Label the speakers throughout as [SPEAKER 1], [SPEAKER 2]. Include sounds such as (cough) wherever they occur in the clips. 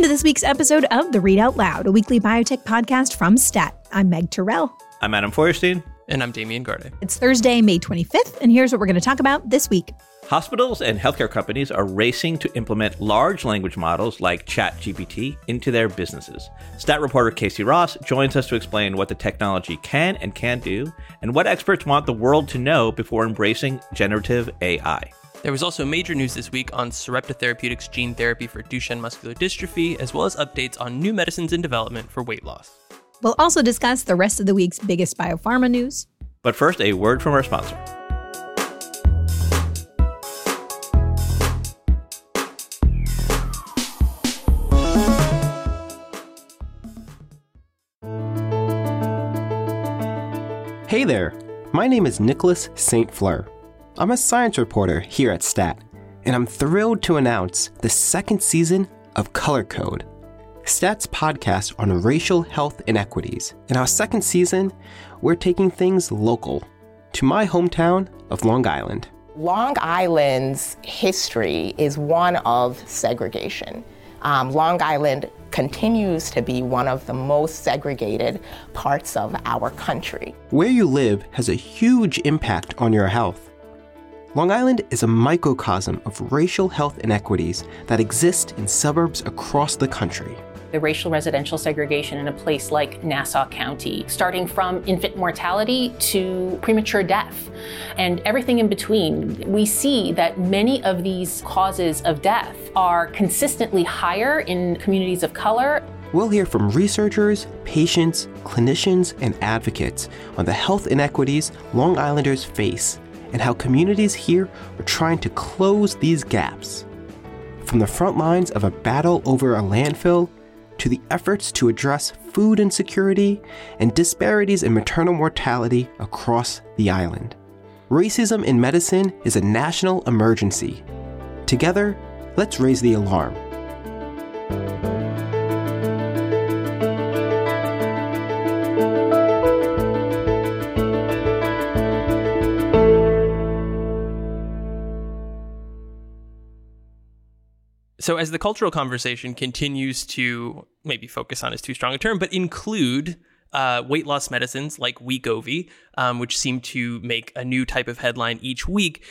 [SPEAKER 1] Welcome to this week's episode of The Readout Loud, a weekly biotech podcast from STAT. I'm Meg Terrell.
[SPEAKER 2] I'm Adam Feuerstein.
[SPEAKER 3] And I'm Damien Garde.
[SPEAKER 1] It's Thursday, May 25th, and here's what we're going to talk about this week.
[SPEAKER 2] Hospitals and healthcare companies are racing to implement large language models like ChatGPT into their businesses. Stat reporter Casey Ross joins us to explain what the technology can and can't do, and what experts want the world to know before embracing generative AI.
[SPEAKER 3] There was also major news this week on Sarepta Therapeutics gene therapy for Duchenne muscular dystrophy, as well as updates on new medicines in development for weight loss.
[SPEAKER 1] We'll also discuss the rest of the week's biggest biopharma news.
[SPEAKER 2] But first, a word from our sponsor.
[SPEAKER 4] Hey there, my name is Nicholas St. Fleur. I'm a science reporter here at STAT, and I'm thrilled to announce the second season of Color Code, STAT's podcast on racial health inequities. In our second season, we're taking things local to my hometown of Long Island.
[SPEAKER 5] Long Island's history is one of segregation. Um, Long Island continues to be one of the most segregated parts of our country.
[SPEAKER 4] Where you live has a huge impact on your health. Long Island is a microcosm of racial health inequities that exist in suburbs across the country.
[SPEAKER 6] The racial residential segregation in a place like Nassau County, starting from infant mortality to premature death and everything in between. We see that many of these causes of death are consistently higher in communities of color.
[SPEAKER 4] We'll hear from researchers, patients, clinicians, and advocates on the health inequities Long Islanders face and how communities here are trying to close these gaps. From the front lines of a battle over a landfill to the efforts to address food insecurity and disparities in maternal mortality across the island. Racism in medicine is a national emergency. Together, let's raise the alarm.
[SPEAKER 3] So, as the cultural conversation continues to maybe focus on is too strong a term, but include uh, weight loss medicines like Wegovy, um, which seem to make a new type of headline each week.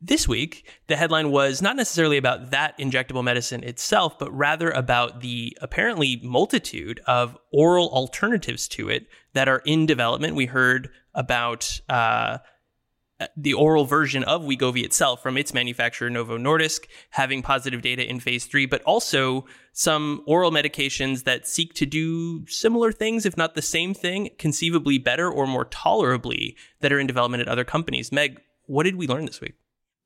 [SPEAKER 3] This week, the headline was not necessarily about that injectable medicine itself, but rather about the apparently multitude of oral alternatives to it that are in development. We heard about uh, the oral version of Wegovy itself from its manufacturer Novo Nordisk having positive data in phase 3 but also some oral medications that seek to do similar things if not the same thing conceivably better or more tolerably that are in development at other companies. Meg what did we learn this week?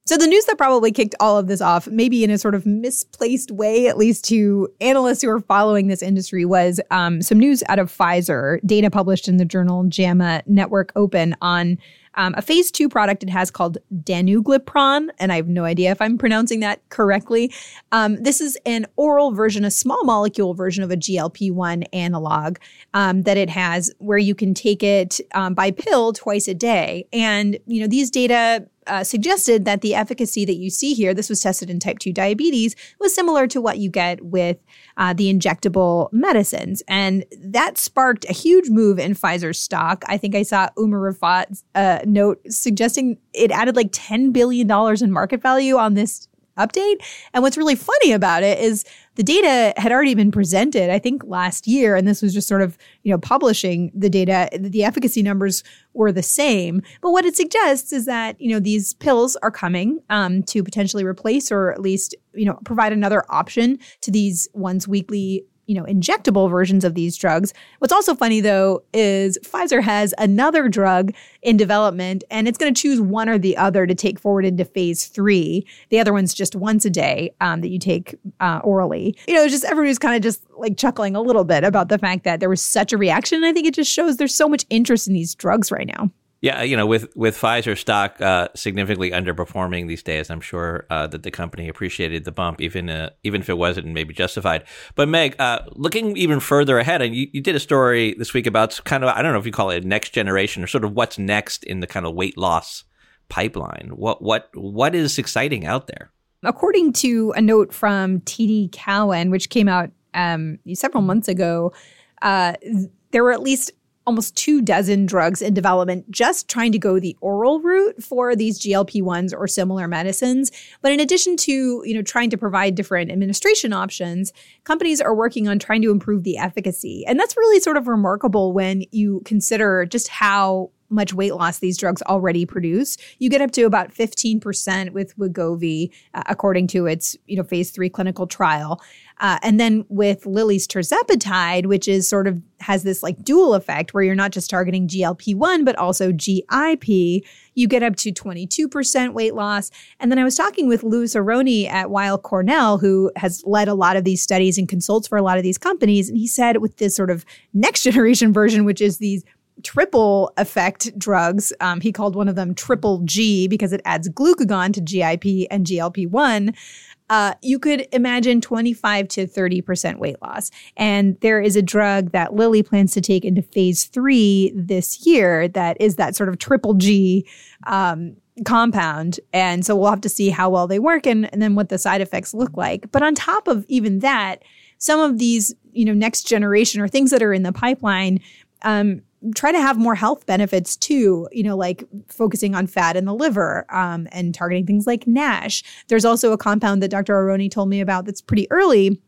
[SPEAKER 1] So, the news that probably kicked all of this off, maybe in a sort of misplaced way, at least to analysts who are following this industry, was um, some news out of Pfizer, data published in the journal JAMA Network Open on um, a phase two product it has called danuglipron, and I have no idea if I'm pronouncing that correctly. Um, this is an oral version, a small molecule version of a GLP 1 analog um, that it has where you can take it um, by pill twice a day. And, you know, these data uh, suggested that the efficacy that you see here, this was tested in type 2 diabetes, was similar to what you get with uh, the injectable medicines. And that sparked a huge move in Pfizer's stock. I think I saw Umer Raffat's uh, note suggesting it added like $10 billion in market value on this update. And what's really funny about it is the data had already been presented, I think, last year, and this was just sort of, you know, publishing the data. The efficacy numbers were the same. But what it suggests is that, you know, these pills are coming um, to potentially replace or at least, you know, provide another option to these once weekly you know, injectable versions of these drugs. What's also funny though is Pfizer has another drug in development and it's going to choose one or the other to take forward into phase three. The other one's just once a day um, that you take uh, orally. You know, just everybody's kind of just like chuckling a little bit about the fact that there was such a reaction. And I think it just shows there's so much interest in these drugs right now.
[SPEAKER 2] Yeah, you know, with with Pfizer stock uh, significantly underperforming these days, I'm sure uh, that the company appreciated the bump, even uh, even if it wasn't maybe justified. But Meg, uh, looking even further ahead, and you, you did a story this week about kind of I don't know if you call it next generation or sort of what's next in the kind of weight loss pipeline. What what what is exciting out there?
[SPEAKER 1] According to a note from TD Cowen, which came out um, several months ago, uh, there were at least almost two dozen drugs in development just trying to go the oral route for these GLP-1s or similar medicines. But in addition to, you know, trying to provide different administration options, companies are working on trying to improve the efficacy. And that's really sort of remarkable when you consider just how much weight loss these drugs already produce. You get up to about 15% with Wegovy, uh, according to its you know phase three clinical trial. Uh, and then with Lilly's tirzepatide, which is sort of has this like dual effect where you're not just targeting GLP-1, but also GIP, you get up to 22% weight loss. And then I was talking with Louis Aronne at Weill Cornell, who has led a lot of these studies and consults for a lot of these companies. And he said with this sort of next generation version, which is these triple effect drugs. Um, he called one of them triple G because it adds glucagon to GIP and GLP 1. Uh, you could imagine 25 to 30% weight loss. And there is a drug that Lilly plans to take into phase three this year that is that sort of triple G um, compound. And so we'll have to see how well they work and, and then what the side effects look like. But on top of even that, some of these, you know, next generation or things that are in the pipeline, um, try to have more health benefits too, you know, like focusing on fat in the liver um, and targeting things like NASH. There's also a compound that Dr. Aronne told me about that's pretty early,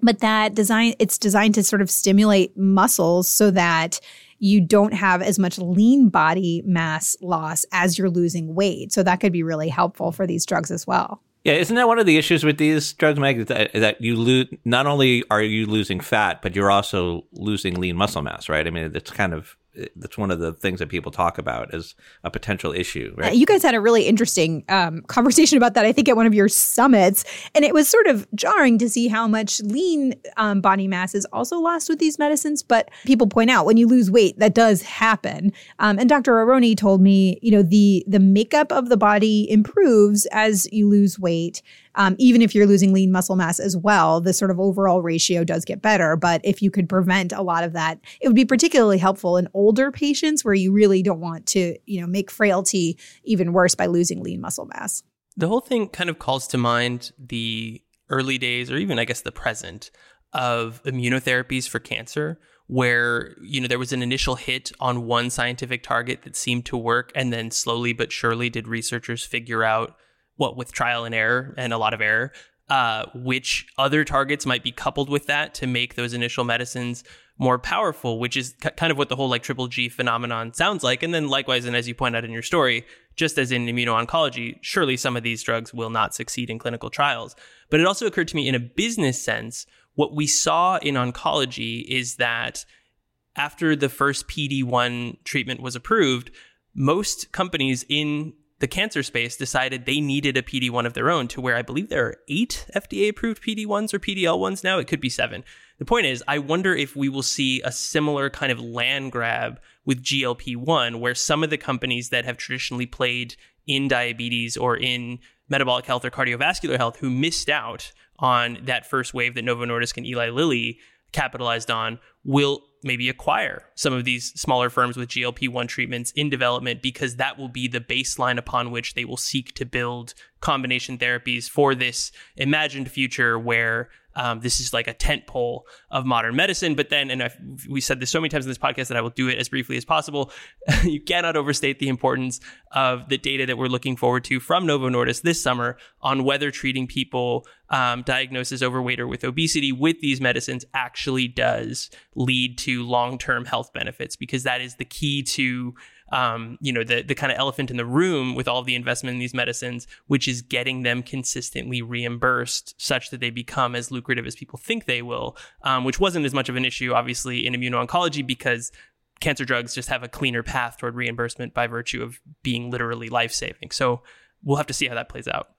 [SPEAKER 1] but that design it's designed to sort of stimulate muscles so that you don't have as much lean body mass loss as you're losing weight. So that could be really helpful for these drugs as well.
[SPEAKER 2] Yeah, isn't that one of the issues with these drugs, Meg? That, that you lose not only are you losing fat, but you're also losing lean muscle mass, right? I mean, it's kind of that's one of the things that people talk about as a potential issue, right?
[SPEAKER 1] You guys had a really interesting um, conversation about that, I think, at one of your summits. And it was sort of jarring to see how much lean um, body mass is also lost with these medicines. But people point out when you lose weight, that does happen. Um, and Dr. Aronne told me, you know, the the makeup of the body improves as you lose weight um, even if you're losing lean muscle mass as well, the sort of overall ratio does get better. But if you could prevent a lot of that, it would be particularly helpful in older patients where you really don't want to, you know, make frailty even worse by losing lean muscle mass.
[SPEAKER 3] The whole thing kind of calls to mind the early days, or even I guess the present, of immunotherapies for cancer, where you know there was an initial hit on one scientific target that seemed to work, and then slowly but surely did researchers figure out what with trial and error and a lot of error, uh, which other targets might be coupled with that to make those initial medicines more powerful, which is c- kind of what the whole like triple G phenomenon sounds like. And then likewise, and as you point out in your story, just as in immuno-oncology, surely some of these drugs will not succeed in clinical trials. But it also occurred to me in a business sense, what we saw in oncology is that after the first PD1 treatment was approved, most companies in the cancer space decided they needed a PD1 of their own to where I believe there are eight FDA approved PD1s or PDL1s now. It could be seven. The point is, I wonder if we will see a similar kind of land grab with GLP 1, where some of the companies that have traditionally played in diabetes or in metabolic health or cardiovascular health who missed out on that first wave that Novo Nordisk and Eli Lilly capitalized on will maybe acquire some of these smaller firms with GLP 1 treatments in development because that will be the baseline upon which they will seek to build combination therapies for this imagined future where um, this is like a tent pole of modern medicine. But then, and I've, we said this so many times in this podcast that I will do it as briefly as possible. (laughs) you cannot overstate the importance of the data that we're looking forward to from Novo Nordisk this summer on whether treating people um, overweight or with obesity with these medicines actually does lead to long term health benefits, because that is the key to um, you know, the the kind of elephant in the room with all the investment in these medicines, which is getting them consistently reimbursed such that they become as lucrative as people think they will, um, which wasn't as much of an issue, obviously, in immuno-oncology because cancer drugs just have a cleaner path toward reimbursement by virtue of being literally life saving. So we'll have to see how that plays out.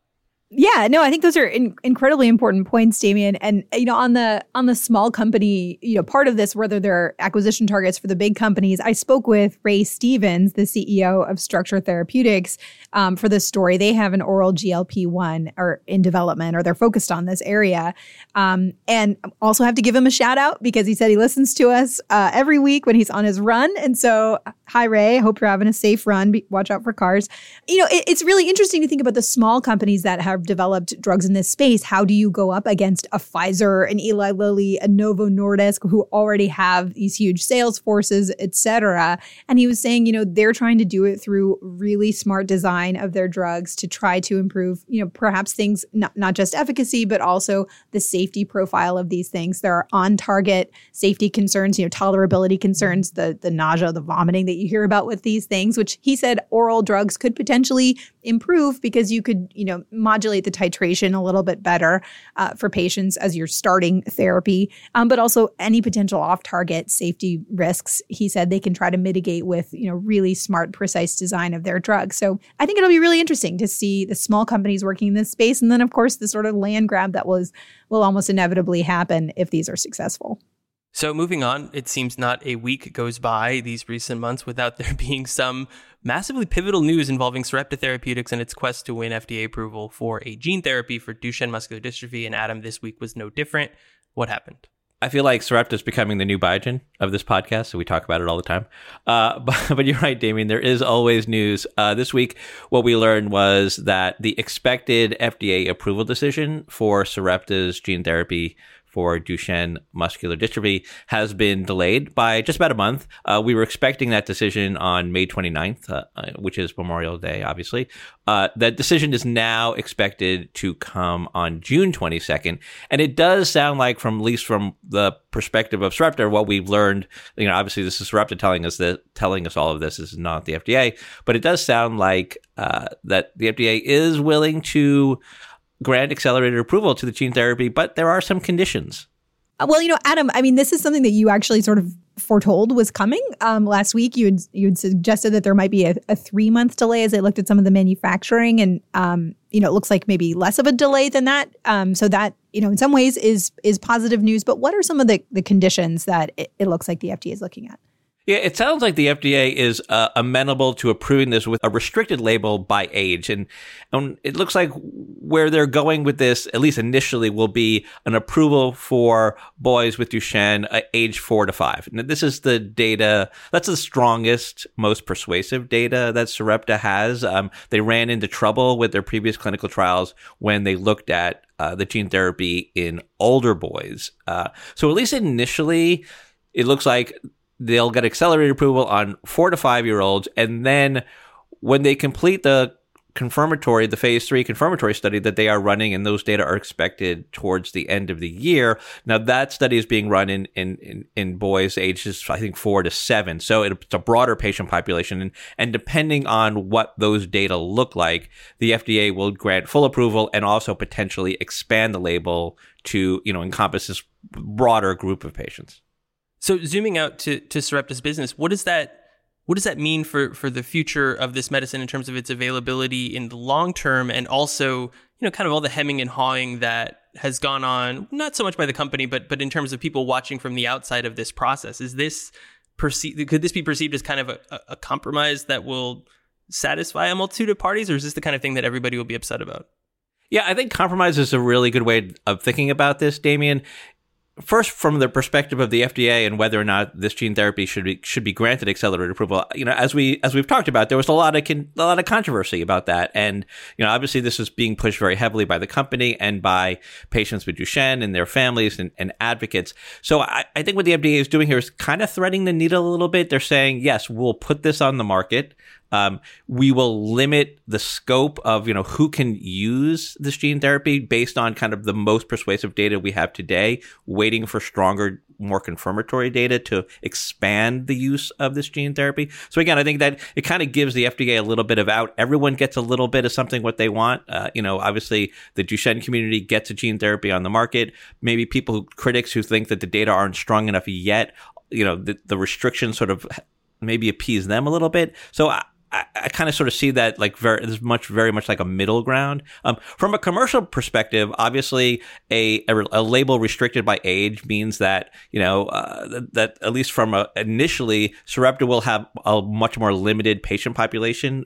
[SPEAKER 1] Yeah, no, I think those are in- incredibly important points, Damien. And you know, on the on the small company, you know, part of this, whether they're acquisition targets for the big companies, I spoke with Ray Stevens, the CEO of Structure Therapeutics, um, for this story. They have an oral GLP one or in development, or they're focused on this area. Um, and also have to give him a shout out because he said he listens to us uh, every week when he's on his run. And so, hi Ray, I hope you're having a safe run. Be- watch out for cars. You know, it, it's really interesting to think about the small companies that have have developed drugs in this space, how do you go up against a Pfizer, an Eli Lilly, a Novo Nordisk who already have these huge sales forces, et cetera? And he was saying, you know, they're trying to do it through really smart design of their drugs to try to improve, you know, perhaps things, not, not just efficacy, but also the safety profile of these things. There are on target safety concerns, you know, tolerability concerns, the, the nausea, the vomiting that you hear about with these things, which he said oral drugs could potentially improve because you could, you know, modulate the titration a little bit better uh, for patients as you're starting therapy. Um, but also any potential off-target safety risks, he said they can try to mitigate with, you know, really smart, precise design of their drug. So I think it'll be really interesting to see the small companies working in this space, and then of course the sort of land grab that was will almost inevitably happen if these are successful.
[SPEAKER 3] So, moving on, it seems not a week goes by these recent months without (laughs) there being some massively pivotal news involving Sarepta Therapeutics and its quest to win FDA approval for a gene therapy for Duchenne muscular dystrophy. And Adam, this week was no different. What happened?
[SPEAKER 2] I feel like Sarepta is becoming the new Biogen of this podcast, so we talk about it all the time. Uh, (laughs) but, but, you're right, Damien. There is always news. Uh, this week, what we learned was that the expected FDA approval decision for Sarepta's gene therapy for Duchenne muscular dystrophy has been delayed by just about a month. Uh, we were expecting that decision on May 29th, uh, uh, which is Memorial Day, obviously. Uh, that decision is now expected to come on June 22nd. And it does sound like, from at least from the perspective of Sarepta, what we've learned, you know, obviously this is Sarepta telling us that, telling us all of this. This is not the FDA, but it does sound like uh, that the FDA is willing to grant accelerated approval to the gene therapy, but there are some conditions.
[SPEAKER 1] Uh, well, you know, Adam, I mean, this is something that you actually sort of foretold was coming. Um, last week, you had you had suggested that there might be a, a three month delay as they looked at some of the manufacturing, and um, you know, it looks like maybe less of a delay than that. Um, so that you know, in some ways, is is positive news. But what are some of the the conditions that it, it looks like the FDA is looking at?
[SPEAKER 2] Yeah, it sounds like the FDA is uh, amenable to approving this with a restricted label by age. And, and it looks like where they're going with this, at least initially, will be an approval for boys with Duchenne uh, age four to five. Now, this is the data, that's the strongest, most persuasive data that Sarepta has. Um, they ran into trouble with their previous clinical trials when they looked at uh, the gene therapy in older boys. Uh, so at least initially, it looks like they'll get accelerated approval on four to five year olds. And then when they complete the confirmatory, the phase three confirmatory study that they are running, and those data are expected towards the end of the year. Now that study is being run in in in, in boys ages I think four to seven, so it's a broader patient population, and and depending on what those data look like, the FDA will grant full approval and also potentially expand the label to you know encompass this broader group of patients.
[SPEAKER 3] So zooming out to to Sarepta's business, what does that what does that mean for for the future of this medicine in terms of its availability in the long term and also, you know, kind of all the hemming and hawing that has gone on, not so much by the company, but but in terms of people watching from the outside of this process. Is this perceived could this be perceived as kind of a, a compromise that will satisfy a multitude of parties, or is this the kind of thing that everybody will be upset about?
[SPEAKER 2] Yeah, I think compromise is a really good way of thinking about this, Damien first from the perspective of the FDA and whether or not this gene therapy should be should be granted accelerated approval, you know, as we as we've talked about, there was a lot of con- a lot of controversy about that, and you know, obviously this is being pushed very heavily by the company and by patients with Duchenne and their families and, and advocates. So I, I think what the FDA is doing here is kind of threading the needle a little bit. They're saying, yes, we'll put this on the market. Um, we will limit the scope of you know who can use this gene therapy based on kind of the most persuasive data we have today. Waiting for stronger, more confirmatory data to expand the use of this gene therapy. So again, I think that it kind of gives the FDA a little bit of out. Everyone gets a little bit of something what they want. Uh, you know, obviously the Duchenne community gets a gene therapy on the market. Maybe people, who, critics who think that the data aren't strong enough yet, you know, the, the restrictions sort of maybe appease them a little bit. So I, I, I kind of sort of see that like very as much very much like a middle ground. Um, from a commercial perspective, obviously a, a, a label restricted by age means that you know uh, that, that, at least from a, initially Sarepta will have a much more limited patient population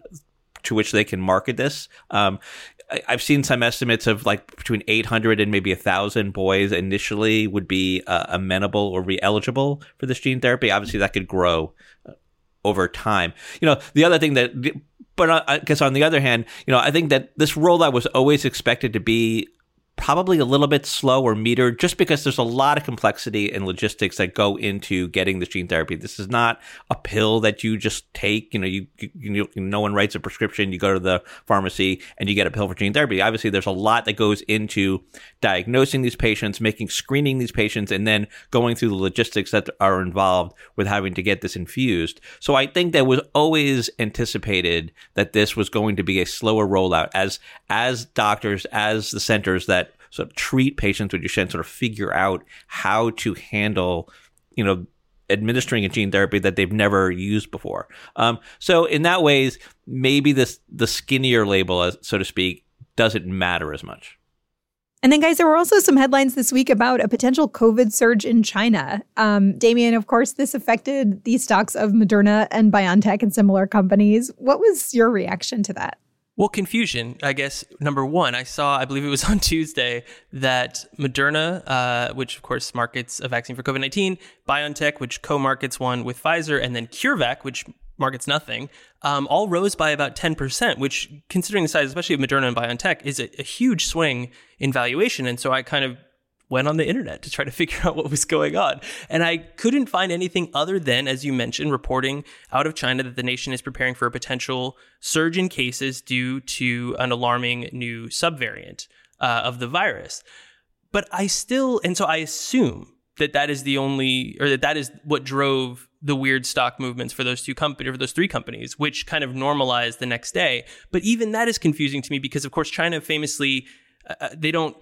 [SPEAKER 2] to which they can market this. Um, I, have seen some estimates of like between 800 and maybe a thousand boys initially would be uh, amenable or re-eligible for this gene therapy. Obviously, that could grow over time. You know, the other thing that, but I guess on the other hand, you know, I think that this rollout was always expected to be probably a little bit slow or metered just because there's a lot of complexity and logistics that go into getting the gene therapy. This is not a pill that you just take. You know, you, you, you, no one writes a prescription. You go to the pharmacy and you get a pill for gene therapy. Obviously, there's a lot that goes into diagnosing these patients, making screening these patients, and then going through the logistics that are involved with having to get this infused. So I think that was always anticipated that this was going to be a slower rollout as as doctors, as the centers that sort of treat patients with Duchenne sort of figure out how to handle, you know, administering a gene therapy that they've never used before. Um, so in that ways, maybe this the skinnier label, so to speak, doesn't matter as much.
[SPEAKER 1] And then, guys, there were also some headlines this week about a potential COVID surge in China. Um, Damien, of course, this affected the stocks of Moderna and BioNTech and similar companies. What was your reaction to that?
[SPEAKER 3] Well, confusion, I guess. Number one, I saw, I believe it was (laughs) on Tuesday, that Moderna, uh, which of course markets a vaccine for COVID 19, BioNTech, which co markets one with Pfizer, and then CureVac, which markets nothing, um, all rose by about 10%, which, considering the size, especially of Moderna and BioNTech, is a, a huge swing in valuation. And so I kind of went on the internet to try to (laughs) figure out what was going on. And I couldn't find anything other than, as you mentioned, reporting out of China that the nation is preparing for a potential surge in cases due to an alarming new subvariant uh, of the virus. But I still, and so I assume that that is the only, or that that is what drove the weird stock movements for those two companies, for those three companies, which kind of normalized the next day. But even that is confusing to me because, of course, China famously, uh, uh they don't,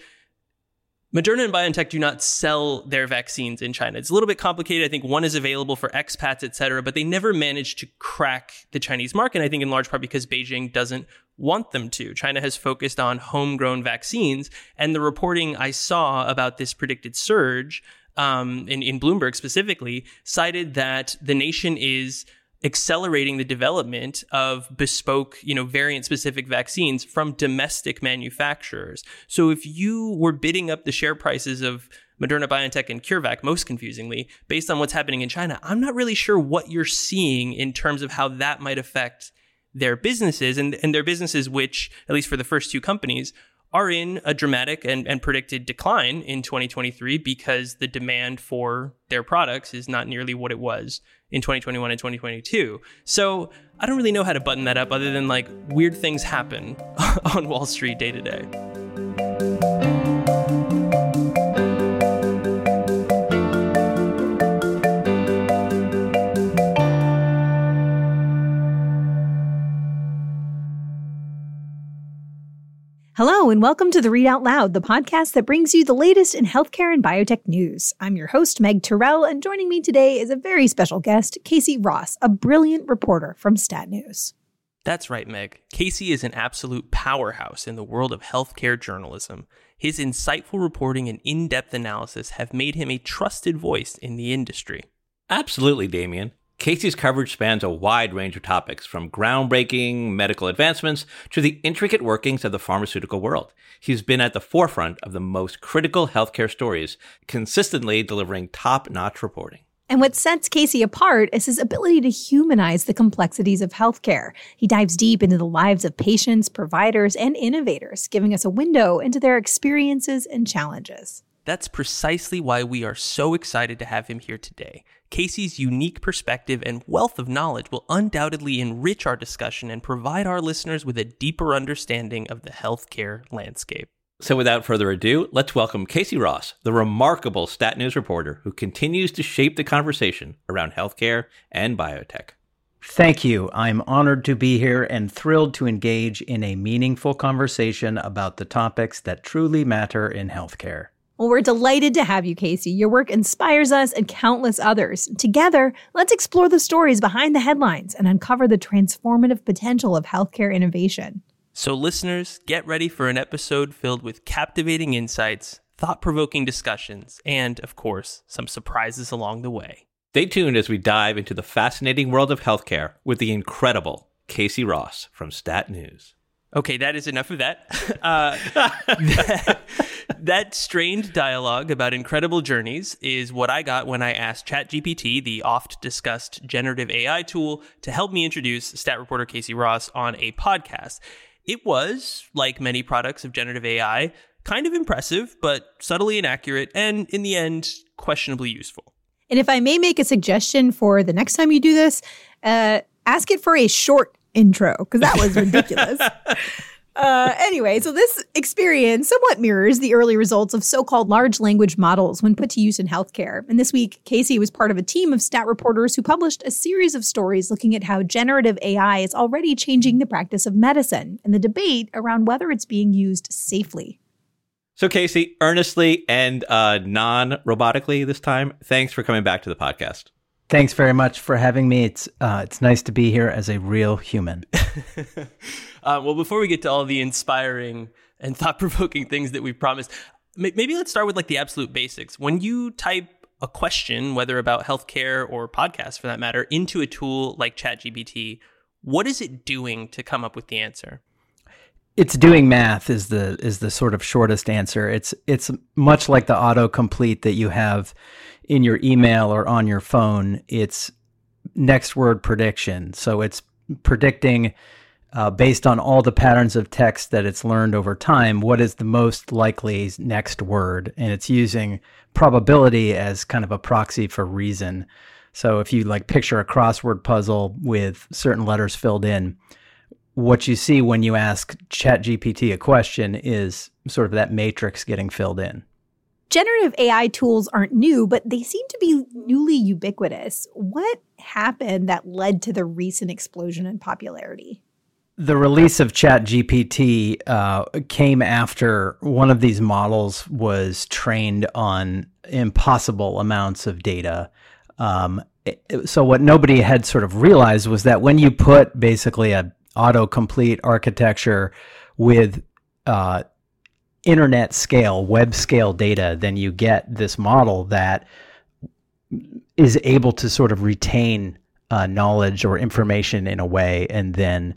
[SPEAKER 3] Moderna and BioNTech do not sell their vaccines in China. It's a little bit complicated. I think one is available for expats, et cetera, but they never managed to crack the Chinese market. I think in large part because Beijing doesn't want them to. China has focused on homegrown vaccines. And the reporting I saw about this predicted surge um, in, in Bloomberg specifically cited that the nation is accelerating the development of bespoke, you know, variant specific vaccines from domestic manufacturers. So if you were bidding up the share prices of Moderna, BioNTech, and CureVac, most confusingly, based on what's happening in China, I'm not really sure what you're seeing in terms of how that might affect their businesses and, and their businesses, which, at least for the first two companies, are in a dramatic and, and predicted decline in 2023 because the demand for their products is not nearly what it was in 2021 and 2022. So I don't really know how to button that up other than like weird things happen (laughs) on Wall Street day to day.
[SPEAKER 1] Hello, and welcome to the Readout Loud, the podcast that brings you the latest in healthcare and biotech news. I'm your host, Meg Terrell, and joining me today is a very special guest, Casey Ross, a brilliant reporter from Stat News.
[SPEAKER 3] That's right, Meg. Casey is an absolute powerhouse in the world of healthcare journalism. His insightful reporting and in depth analysis have made him a trusted voice in the industry.
[SPEAKER 2] Absolutely, Damien. Casey's coverage spans a wide range of topics, from groundbreaking medical advancements to the intricate workings of the pharmaceutical world. He's been at the forefront of the most critical healthcare stories, consistently delivering top notch reporting.
[SPEAKER 1] And what sets Casey apart is his ability to humanize the complexities of healthcare. He dives deep into the lives of patients, providers, and innovators, giving us a window into their experiences and challenges.
[SPEAKER 3] That's precisely why we are so excited to have him here today. Casey's unique perspective and wealth of knowledge will undoubtedly enrich our discussion and provide our listeners with a deeper understanding of the healthcare landscape.
[SPEAKER 2] So, without further ado, let's welcome Casey Ross, the remarkable Stat News reporter who continues to shape the conversation around healthcare and biotech.
[SPEAKER 7] Thank you. I'm honored to be here and thrilled to engage in a meaningful conversation about the topics that truly matter in healthcare.
[SPEAKER 1] Well, we're delighted to have you, Casey. Your work inspires us and countless others. Together, let's explore the stories behind the headlines and uncover the transformative potential of healthcare innovation.
[SPEAKER 3] So, listeners, get ready for an episode filled with captivating insights, thought provoking discussions, and, of course, some surprises along the way.
[SPEAKER 2] Stay tuned as we dive into the fascinating world of healthcare with the incredible Casey Ross from Stat News.
[SPEAKER 3] Okay, that is enough of that. (laughs) Uh, that, that strained dialogue about incredible journeys is what I got when I asked ChatGPT, the oft discussed generative AI tool, to help me introduce stat reporter Casey Ross on a podcast. It was, like many products of generative AI, kind of impressive, but subtly inaccurate, and in the end, questionably useful.
[SPEAKER 1] And if I may make a suggestion for the next time you do this, uh, ask it for a short intro because that was ridiculous. (laughs) Uh, anyway, so this experience somewhat mirrors the early results of so called large language models when put to use in healthcare. And this week, Casey was part of a team of stat reporters who published a series of stories looking at how generative AI is already changing the practice of medicine and the debate around whether it's being used safely.
[SPEAKER 2] So, Casey, earnestly and uh, non robotically this time, thanks for coming back to the podcast.
[SPEAKER 7] Thanks very much for having me. It's uh, it's nice to be here as a real human. (laughs)
[SPEAKER 3] uh, well, before we get to all the inspiring and thought provoking things that we've promised, maybe let's start with like the absolute basics. When you type a question, whether about healthcare or podcasts for that matter, into a tool like ChatGPT, what is it doing to come up with the answer?
[SPEAKER 7] It's doing math is the is the sort of shortest answer. It's it's much like the autocomplete that you have in your email or on your phone. It's next word prediction. So it's predicting uh, based on all the patterns of text that it's learned over time, what is the most likely next word. And it's using probability as kind of a proxy for reason. So if you like picture a crossword puzzle with certain letters filled in, what you see when you ask ChatGPT a question is sort of that matrix getting filled in.
[SPEAKER 1] Generative AI tools aren't new, but they seem to be newly ubiquitous. What happened that led to the recent explosion in popularity?
[SPEAKER 7] The release of ChatGPT uh, came after one of these models was trained on impossible amounts of data. Um, so what nobody had sort of realized was that when you put basically a autocomplete architecture with uh, internet scale, web scale data, then you get this model that is able to sort of retain uh, knowledge or information in a way and then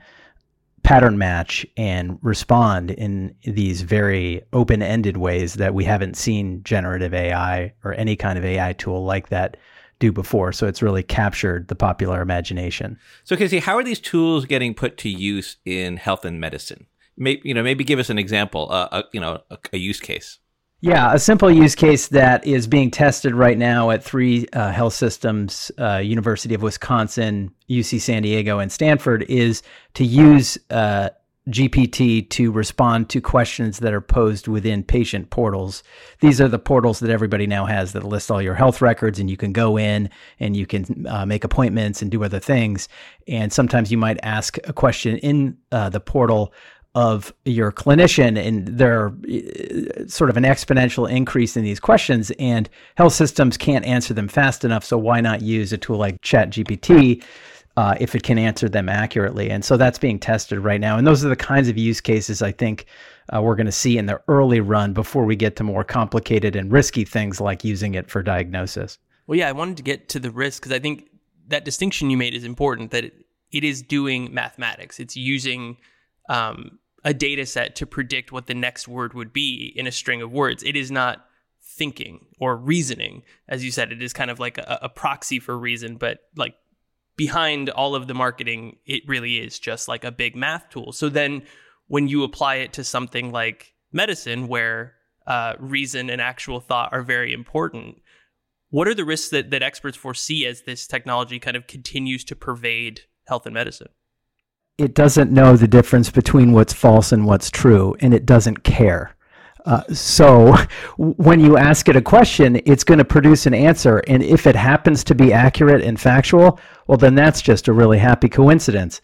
[SPEAKER 7] pattern match and respond in these very open ended ways that we haven't seen generative AI or any kind of AI tool like that do before. So it's really captured the popular imagination.
[SPEAKER 2] So, Casey, how are these tools getting put to use in health and medicine? Maybe you know, maybe give us an example, uh, a, you know, a, a use case.
[SPEAKER 7] Yeah, a simple use case that is being tested right now at three uh, health systems, uh, University of Wisconsin, UC San Diego, and Stanford, is to use uh, GPT to respond to questions that are posed within patient portals. These are the portals that everybody now has that list all your health records, and you can go in and you can uh, make appointments and do other things. And sometimes you might ask a question in uh, the portal of your clinician and there are uh, sort of an exponential increase in these questions and health systems can't answer them fast enough so why not use a tool like ChatGPT uh, if it can answer them accurately? And so that's being tested right now and those are the kinds of use cases i think uh, we're going to see in the early run before we get to more complicated and risky things like using it for diagnosis.
[SPEAKER 3] Well yeah i wanted to get to the risk because i think that distinction you made is important that it, it is doing mathematics. It's using um, a data set to predict what the next word would be in a string of words. It is not thinking or reasoning. As you said, it is kind of like a, a proxy for reason, but like behind all of the marketing, it really is just like a big math tool. So then when you apply it to something like medicine, where uh, reason and actual thought are very important, what are the risks that, that experts foresee as this technology kind of continues to pervade health and medicine?
[SPEAKER 7] It doesn't know the difference between what's false and what's true, and it doesn't care. Uh, so when you ask it a question, it's going to produce an answer. And if it happens to be accurate and factual, well, then that's just a really happy coincidence.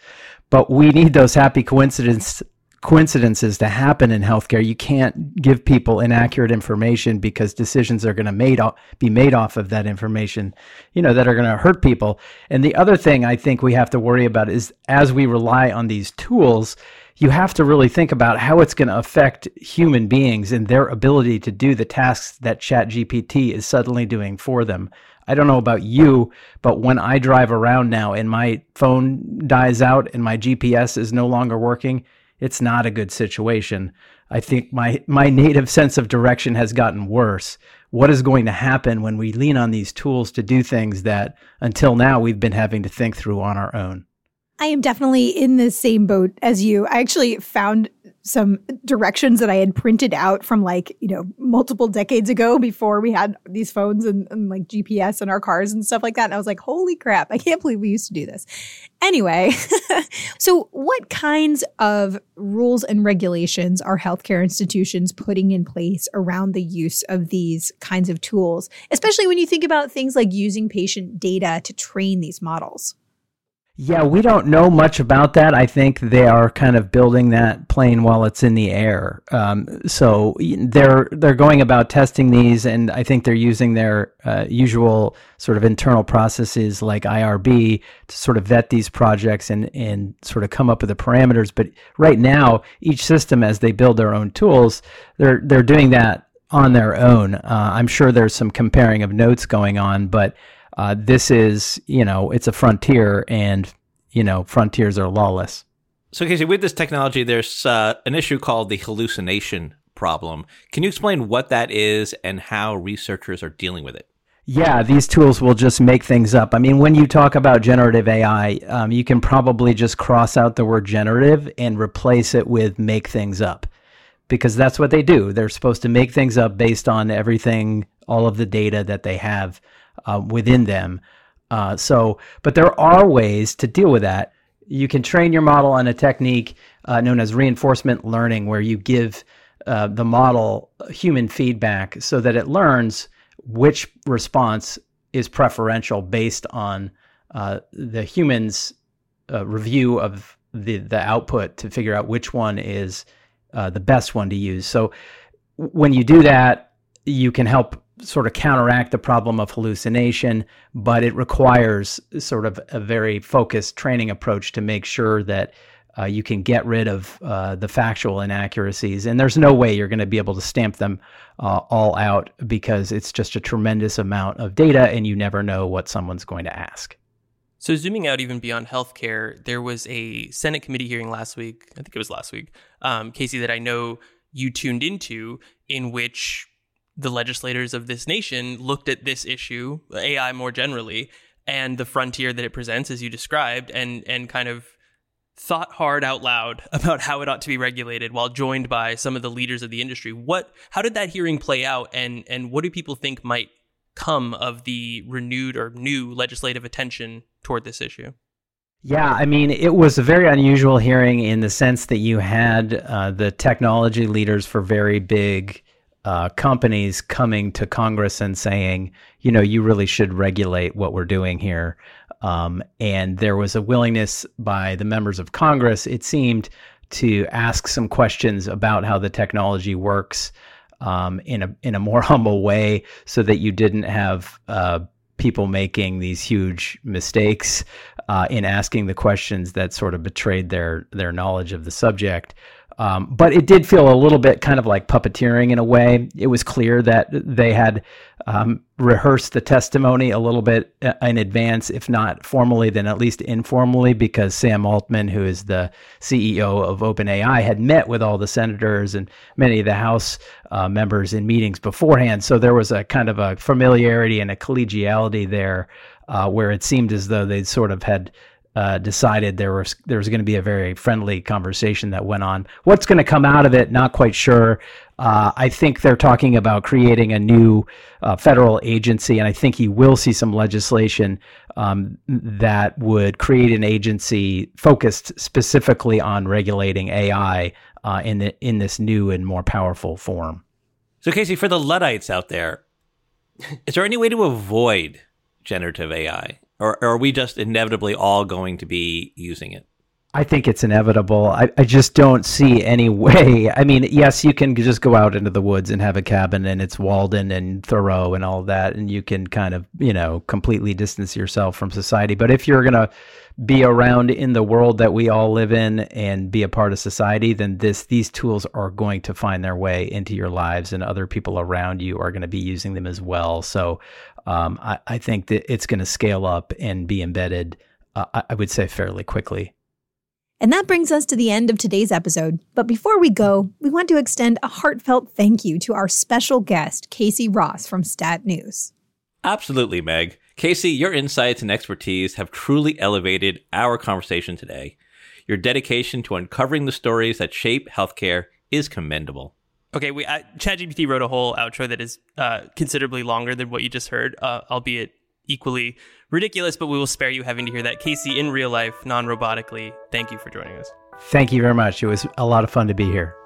[SPEAKER 7] But we need those happy coincidences coincidences to happen in healthcare. You can't give people inaccurate information because decisions are going to made be made off of that information, you know, that are going to hurt people. And the other thing I think we have to worry about is as we rely on these tools, you have to really think about how it's going to affect human beings and their ability to do the tasks that ChatGPT is suddenly doing for them. I don't know about you, but when I drive around now and my phone dies out and my GPS is no longer working, it's not a good situation. I think my my native sense of direction has gotten worse. What is going to happen when we lean on these tools to do things that until now we've been having to think through on our own?
[SPEAKER 1] I am definitely in the same boat as you. I actually found some directions that I had printed out from like, you know, multiple decades ago before we had these phones and, and, like GPS in our cars and stuff like that. And I was like, holy crap, I can't believe we used to do this. Anyway, (laughs) so what kinds of rules and regulations are healthcare institutions putting in place around the use of these kinds of tools, especially when you think about things like using patient data to train these models?
[SPEAKER 7] Yeah, we don't know much about that. I think they are kind of building that plane while it's in the air. Um, so they're they're going about testing these, and I think they're using their uh, usual sort of internal processes like IRB to sort of vet these projects and and sort of come up with the parameters. But right now, each system, as they build their own tools, they're they're doing that on their own. Uh, I'm sure there's some comparing of notes going on, but uh, this is, you know, it's a frontier, and you know, frontiers are lawless.
[SPEAKER 2] So, Casey, with this technology, there's uh, an issue called the hallucination problem. Can you explain what that is and how researchers are dealing with it?
[SPEAKER 7] Yeah, these tools will just make things up. I mean, when you talk about generative AI, um, you can probably just cross out the word generative and replace it with make things up because that's what they do. They're supposed to make things up based on everything, all of the data that they have uh, within them. Uh, so, but there are ways to deal with that. You can train your model on a technique uh, known as reinforcement learning, where you give uh, the model human feedback so that it learns which response is preferential based on uh, the human's uh, review of the the output to figure out which one is the best one to use. So, when you do that, you can help sort of counteract the problem of hallucination, but it requires sort of a very focused training approach to make sure that uh, you can get rid of uh, the factual inaccuracies. And there's no way you're going to be able to stamp them uh, all out because it's just a tremendous amount of data and you never know what someone's going to ask.
[SPEAKER 3] So, zooming out even beyond healthcare, there was a Senate committee hearing last week. I think it was last week, um, Casey, that I know you tuned into, in which the legislators of this nation looked at this issue, AI more generally, and the frontier that it presents, as you described, and and kind of thought hard out loud (laughs) about how it ought to be regulated, while joined by some of the leaders of the industry. What? How did that hearing play out, and and what do people think might come of the renewed or new legislative attention toward this issue?
[SPEAKER 7] Yeah, I mean, it was a very unusual hearing in the sense that you had uh, the technology leaders for very big uh, companies coming to Congress and saying, you know, you really should regulate what we're doing here. Um, and there was a willingness by the members of Congress, it seemed, to ask some questions about how the technology works um, in a in a more (laughs) humble way, so that you didn't have uh, people making these huge mistakes uh, in asking the questions that sort of betrayed their their knowledge of the subject. Um, but it did feel a little bit kind of like puppeteering in a way. It was clear that they had um, rehearsed the testimony a little bit uh, in advance, if not formally, then at least informally, because Sam Altman, who is the CEO of OpenAI, had met with all the senators and many of the House uh, members in meetings beforehand. So there was a kind of a familiarity and a collegiality there uh, where it seemed as though they'd sort of had uh, decided there was there was going to be a very friendly conversation that went on. What's going to come out of it? Not quite sure. Uh, I think they're talking about creating a new uh, federal agency, and I think you will see some legislation um, that would create an agency focused specifically on regulating AI uh, in the, in this new and more powerful form.
[SPEAKER 2] So, Casey, for the Luddites out there, (laughs) is there any way to avoid generative AI? Or, or are we just inevitably all going to be using it?
[SPEAKER 7] I think it's inevitable. I, I just don't see any way. (laughs) I mean, yes, you can just go out into the woods and have a cabin and it's Walden and Thoreau and all that, and you can kind of, you know, completely distance yourself from society. But if you're going to be around in the world that we all live in and be a part of society, then this these tools are going to find their way into your lives and other people around you are going to be using them as well. So um, I, I, think that it's going to scale up and be embedded, uh, I would say, fairly quickly.
[SPEAKER 1] And that brings us to the end of today's episode. But before we go, we want to extend a heartfelt thank you to our special guest, Casey Ross from Stat News.
[SPEAKER 2] Absolutely, Meg. Casey, your insights and expertise have truly elevated our conversation today. Your dedication to uncovering the stories that shape healthcare is commendable.
[SPEAKER 3] Okay, we uh, ChatGPT wrote a whole outro that is uh, considerably longer than what you just heard, uh, albeit equally ridiculous. But we will spare you having to hear that. Casey, in real life, non-robotically, thank you for joining us.
[SPEAKER 7] Thank you very much. It was a lot of fun to be here.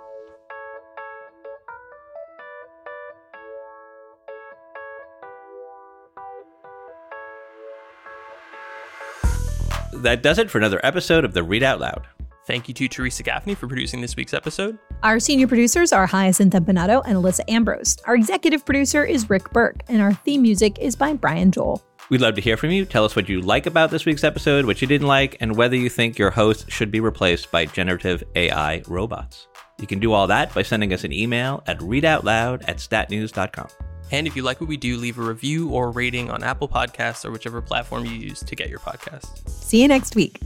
[SPEAKER 2] That does it for another episode of the Readout Loud.
[SPEAKER 3] Thank you to Theresa Gaffney for producing this week's episode.
[SPEAKER 1] Our senior producers are Hyacinth Empinado and Alissa Ambrose. Our executive producer is Rick Berke, and our theme music is by Brian Joel.
[SPEAKER 2] We'd love to hear from you. Tell us what you like about this week's episode, what you didn't like, and whether you think your host should be replaced by generative AI robots. You can do all that by sending us an email at readoutloud at statnews.com.
[SPEAKER 3] And if you like what we do, leave a review or a rating on Apple Podcasts or whichever platform you use to get your podcast.
[SPEAKER 1] See you next week.